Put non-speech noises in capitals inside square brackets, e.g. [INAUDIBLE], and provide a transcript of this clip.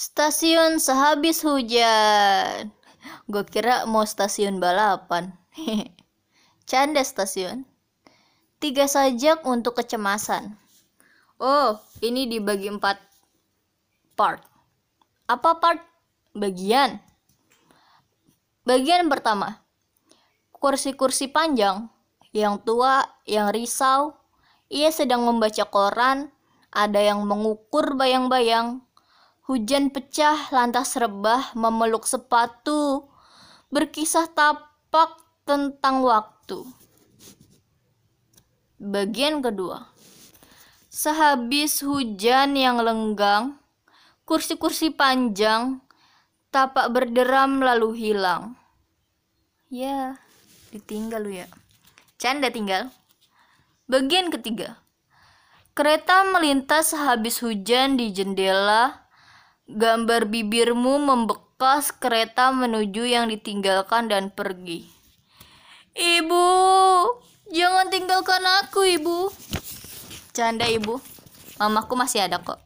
Stasiun sehabis hujan. Gue kira mau stasiun balapan. [LAUGHS] Canda stasiun. Tiga sajak untuk kecemasan. Oh, ini dibagi empat part. Apa part? Bagian. Bagian pertama. Kursi-kursi panjang. Yang tua, yang risau. Ia sedang membaca koran. Ada yang mengukur bayang-bayang. Hujan pecah lantas rebah memeluk sepatu. Berkisah tapak tentang waktu. Bagian kedua. Sehabis hujan yang lenggang, kursi-kursi panjang, tapak berderam lalu hilang. Ya, ditinggal lu ya. Canda tinggal. Bagian ketiga. Kereta melintas sehabis hujan di jendela. Gambar bibirmu membekas kereta menuju yang ditinggalkan dan pergi. Ibu, Jangan tinggalkan aku, Ibu. Canda, Ibu. Mamaku masih ada kok.